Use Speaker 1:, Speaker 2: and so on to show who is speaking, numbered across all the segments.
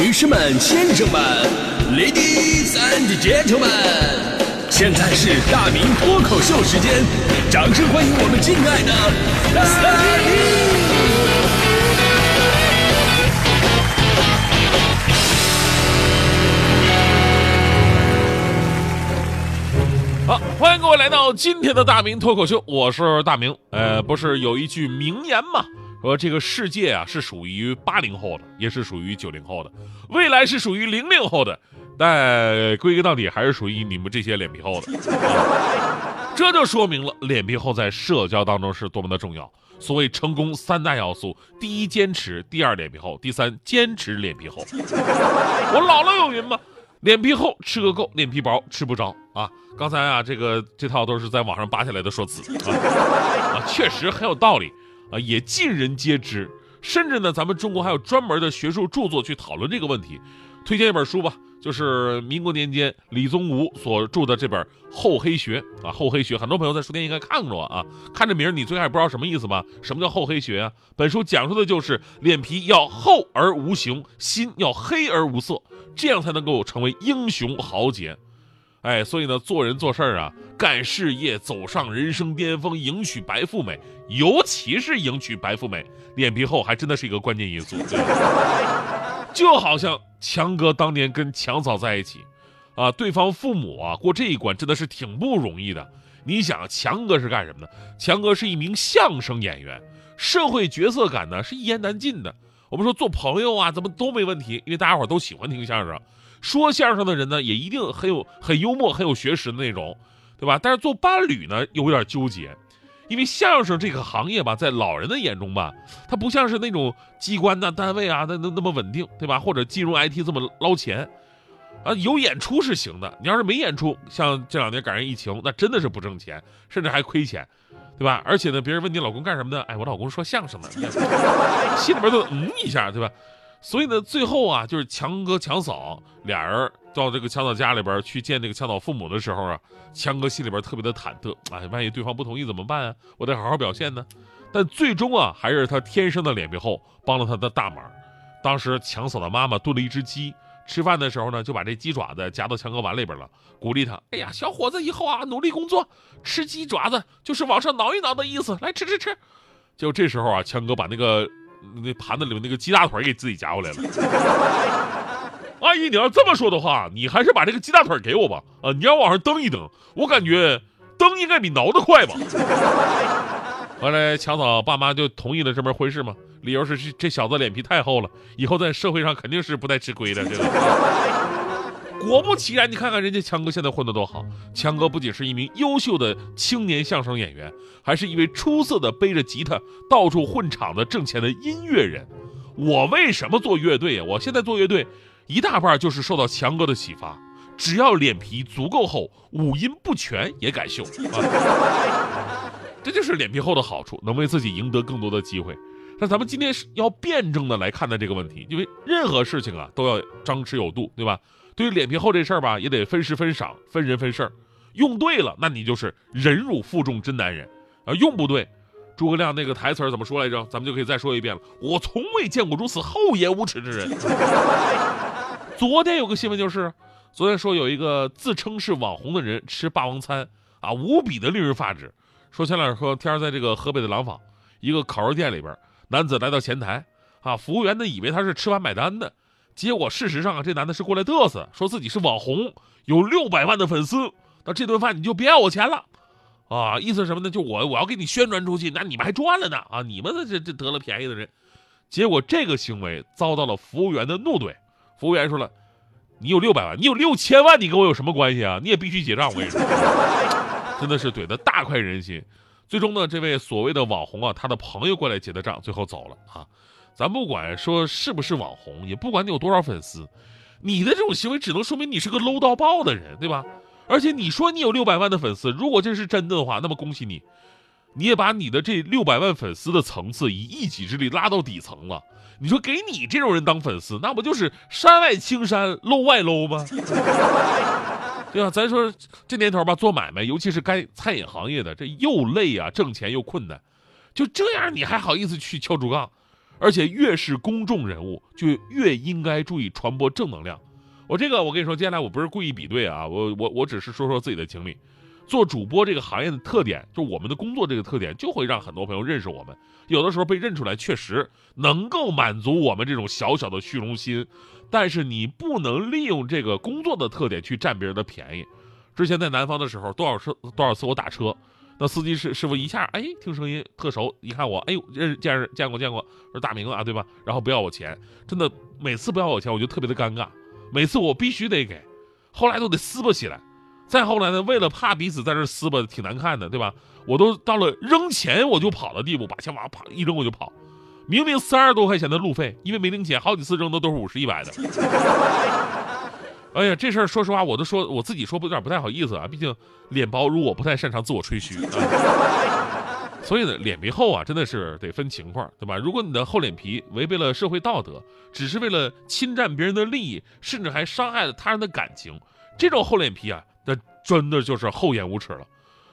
Speaker 1: 女士们、先生们，Ladies and Gentlemen，现在是大明脱口秀时间，掌声欢迎我们敬爱的大明！
Speaker 2: 好，欢迎各位来到今天的大明脱口秀，我是大明。呃，不是有一句名言吗？说这个世界啊是属于八零后的，也是属于九零后的，未来是属于零零后的，但归根到底还是属于你们这些脸皮厚的。这就说明了脸皮厚在社交当中是多么的重要。所谓成功三大要素：第一，坚持；第二，脸皮厚；第三，坚持脸皮厚。我姥姥有云吗，脸皮厚吃个够，脸皮薄吃不着啊。刚才啊，这个这套都是在网上扒下来的说辞啊，啊，确实很有道理啊，也尽人皆知。甚至呢，咱们中国还有专门的学术著作去讨论这个问题。推荐一本书吧，就是民国年间李宗吾所著的这本《厚黑学》啊，《厚黑学》很多朋友在书店应该看过啊。看这名儿，你最开始不知道什么意思吧？什么叫厚黑学啊？本书讲述的就是脸皮要厚而无形，心要黑而无色，这样才能够成为英雄豪杰。哎，所以呢，做人做事儿啊，干事业，走上人生巅峰，迎娶白富美，尤其是迎娶白富美，脸皮厚还真的是一个关键因素。就好像强哥当年跟强嫂在一起，啊，对方父母啊过这一关真的是挺不容易的。你想，强哥是干什么的？强哥是一名相声演员，社会角色感呢是一言难尽的。我们说做朋友啊，怎么都没问题，因为大家伙都喜欢听相声。说相声的人呢，也一定很有很幽默、很有学识的那种，对吧？但是做伴侣呢，又有点纠结，因为相声这个行业吧，在老人的眼中吧，它不像是那种机关呐、单位啊，那那那么稳定，对吧？或者金融 IT 这么捞钱，啊，有演出是行的，你要是没演出，像这两年赶上疫情，那真的是不挣钱，甚至还亏钱，对吧？而且呢，别人问你老公干什么的，哎，我老公说相声的，心里边都嗯一下，对吧？所以呢，最后啊，就是强哥强嫂俩人到这个强嫂家里边去见这个强嫂父母的时候啊，强哥心里边特别的忐忑，哎，万一对方不同意怎么办啊？我得好好表现呢。但最终啊，还是他天生的脸皮厚帮了他的大忙。当时强嫂的妈妈炖了一只鸡，吃饭的时候呢，就把这鸡爪子夹到强哥碗里边了，鼓励他：“哎呀，小伙子，以后啊，努力工作，吃鸡爪子就是往上挠一挠的意思，来吃吃吃。”就这时候啊，强哥把那个。那盘子里面那个鸡大腿给自己夹过来了。阿姨，你要这么说的话，你还是把这个鸡大腿给我吧。啊，你要往上蹬一蹬，我感觉蹬应该比挠得快吧。后来强嫂爸妈就同意了这门婚事嘛，理由是这这小子脸皮太厚了，以后在社会上肯定是不带吃亏的。这个。果不其然，你看看人家强哥现在混得多好。强哥不仅是一名优秀的青年相声演员，还是一位出色的背着吉他到处混场的挣钱的音乐人。我为什么做乐队呀？我现在做乐队，一大半就是受到强哥的启发。只要脸皮足够厚，五音不全也敢秀啊！这就是脸皮厚的好处，能为自己赢得更多的机会。那咱们今天是要辩证的来看待这个问题，因为任何事情啊都要张弛有度，对吧？对于脸皮厚这事儿吧，也得分时分赏，分人分事儿。用对了，那你就是忍辱负重真男人；啊，用不对，诸葛亮那个台词怎么说来着？咱们就可以再说一遍了。我从未见过如此厚颜无耻之人。昨天有个新闻就是，昨天说有一个自称是网红的人吃霸王餐啊，无比的令人发指。说前两天儿在这个河北的廊坊一个烤肉店里边，男子来到前台啊，服务员呢以为他是吃完买单的。结果事实上啊，这男的是过来嘚瑟，说自己是网红，有六百万的粉丝。那这顿饭你就别要我钱了，啊，意思什么呢？就我我要给你宣传出去，那你们还赚了呢啊！你们这这得了便宜的人。结果这个行为遭到了服务员的怒怼。服务员说了：“你有六百万，你有六千万，你跟我有什么关系啊？你也必须结账。”我跟你说，真的是怼的大快人心。最终呢，这位所谓的网红啊，他的朋友过来结的账，最后走了啊。咱不管说是不是网红，也不管你有多少粉丝，你的这种行为只能说明你是个 low 到爆的人，对吧？而且你说你有六百万的粉丝，如果这是真的的话，那么恭喜你，你也把你的这六百万粉丝的层次以一己之力拉到底层了。你说给你这种人当粉丝，那不就是山外青山，low 外 low 吗？对吧？咱说这年头吧，做买卖，尤其是干餐饮行业的，这又累啊，挣钱又困难，就这样你还好意思去敲竹杠？而且越是公众人物，就越应该注意传播正能量。我这个我跟你说，接下来我不是故意比对啊，我我我只是说说自己的经历。做主播这个行业的特点，就我们的工作这个特点，就会让很多朋友认识我们。有的时候被认出来，确实能够满足我们这种小小的虚荣心，但是你不能利用这个工作的特点去占别人的便宜。之前在南方的时候，多少次多少次我打车，那司机师师傅一下，哎，听声音特熟，一看我，哎呦，认识见识见过见过，说大明啊，对吧？然后不要我钱，真的每次不要我钱，我就特别的尴尬，每次我必须得给，后来都得撕巴起来。再后来呢，为了怕彼此在这撕巴挺难看的，对吧？我都到了扔钱我就跑的地步，把钱往啪一扔我就跑。明明三十多块钱的路费，因为没零钱，好几次扔的都是五十一百的。哎呀，这事儿说实话，我都说我自己说不有点不太好意思啊，毕竟脸薄如我，不太擅长自我吹嘘。所以呢，脸皮厚啊，真的是得分情况，对吧？如果你的厚脸皮违背了社会道德，只是为了侵占别人的利益，甚至还伤害了他人的感情，这种厚脸皮啊。那真的就是厚颜无耻了，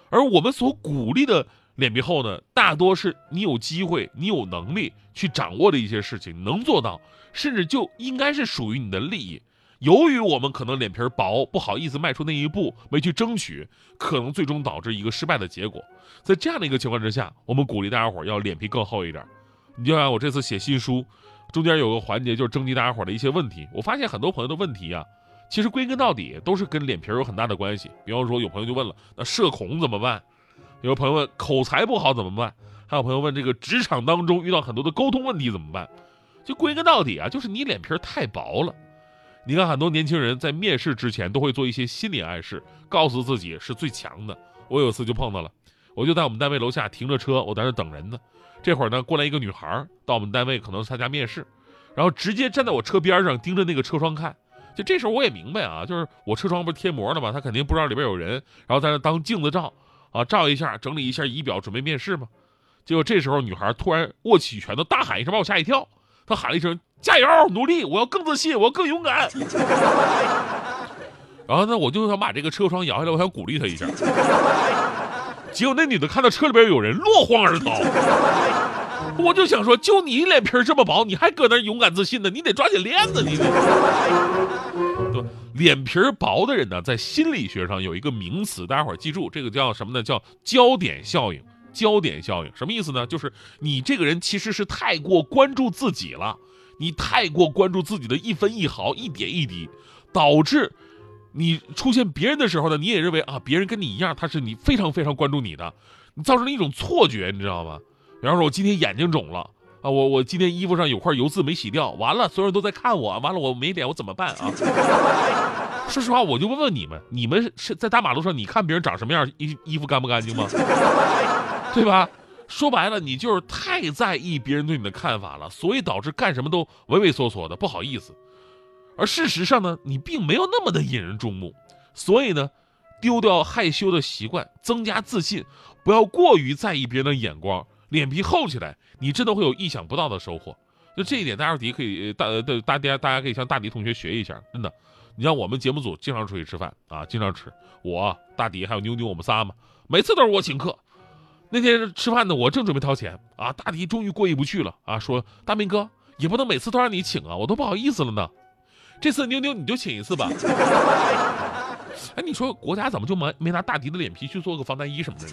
Speaker 2: 而我们所鼓励的脸皮厚呢，大多是你有机会、你有能力去掌握的一些事情，能做到，甚至就应该是属于你的利益。由于我们可能脸皮薄，不好意思迈出那一步，没去争取，可能最终导致一个失败的结果。在这样的一个情况之下，我们鼓励大家伙要脸皮更厚一点。你就像我这次写新书，中间有个环节就是征集大家伙的一些问题，我发现很多朋友的问题啊。其实归根到底都是跟脸皮有很大的关系。比方说，有朋友就问了，那社恐怎么办？有朋友问口才不好怎么办？还有朋友问这个职场当中遇到很多的沟通问题怎么办？就归根到底啊，就是你脸皮太薄了。你看很多年轻人在面试之前都会做一些心理暗示，告诉自己是最强的。我有次就碰到了，我就在我们单位楼下停着车，我在那等人呢。这会儿呢，过来一个女孩到我们单位可能参加面试，然后直接站在我车边上盯着那个车窗看。就这时候我也明白啊，就是我车窗不是贴膜的吗？他肯定不知道里边有人，然后在那当镜子照，啊，照一下，整理一下仪表，准备面试嘛。结果这时候女孩突然握起拳头，大喊一声，把我吓一跳。他喊了一声：“加油，努力，我要更自信，我要更勇敢。”然后呢，我就想把这个车窗摇下来，我想鼓励他一下。结果那女的看到车里边有人，落荒而逃。我就想说，就你脸皮这么薄，你还搁那勇敢自信呢？你得抓紧链子，你得。对，脸皮薄的人呢，在心理学上有一个名词，大家伙记住，这个叫什么呢？叫焦点效应。焦点效应什么意思呢？就是你这个人其实是太过关注自己了，你太过关注自己的一分一毫、一点一滴，导致你出现别人的时候呢，你也认为啊，别人跟你一样，他是你非常非常关注你的，你造成了一种错觉，你知道吗？比方说，我今天眼睛肿了啊，我我今天衣服上有块油渍没洗掉，完了，所有人都在看我，完了我没脸，我怎么办啊？说实话，我就问问你们，你们是在大马路上，你看别人长什么样，衣衣服干不干净吗？对吧？说白了，你就是太在意别人对你的看法了，所以导致干什么都畏畏缩缩的，不好意思。而事实上呢，你并没有那么的引人注目，所以呢，丢掉害羞的习惯，增加自信，不要过于在意别人的眼光。脸皮厚起来，你真的会有意想不到的收获。就这一点，大家迪可以大的大家大家可以向大迪同学学一下。真的，你像我们节目组经常出去吃饭啊，经常吃。我大迪还有妞妞，我们仨嘛，每次都是我请客。那天吃饭呢，我正准备掏钱啊，大迪终于过意不去了啊，说大明哥也不能每次都让你请啊，我都不好意思了呢。这次妞妞你就请一次吧。哎，你说国家怎么就没没拿大迪的脸皮去做个防弹衣什么的？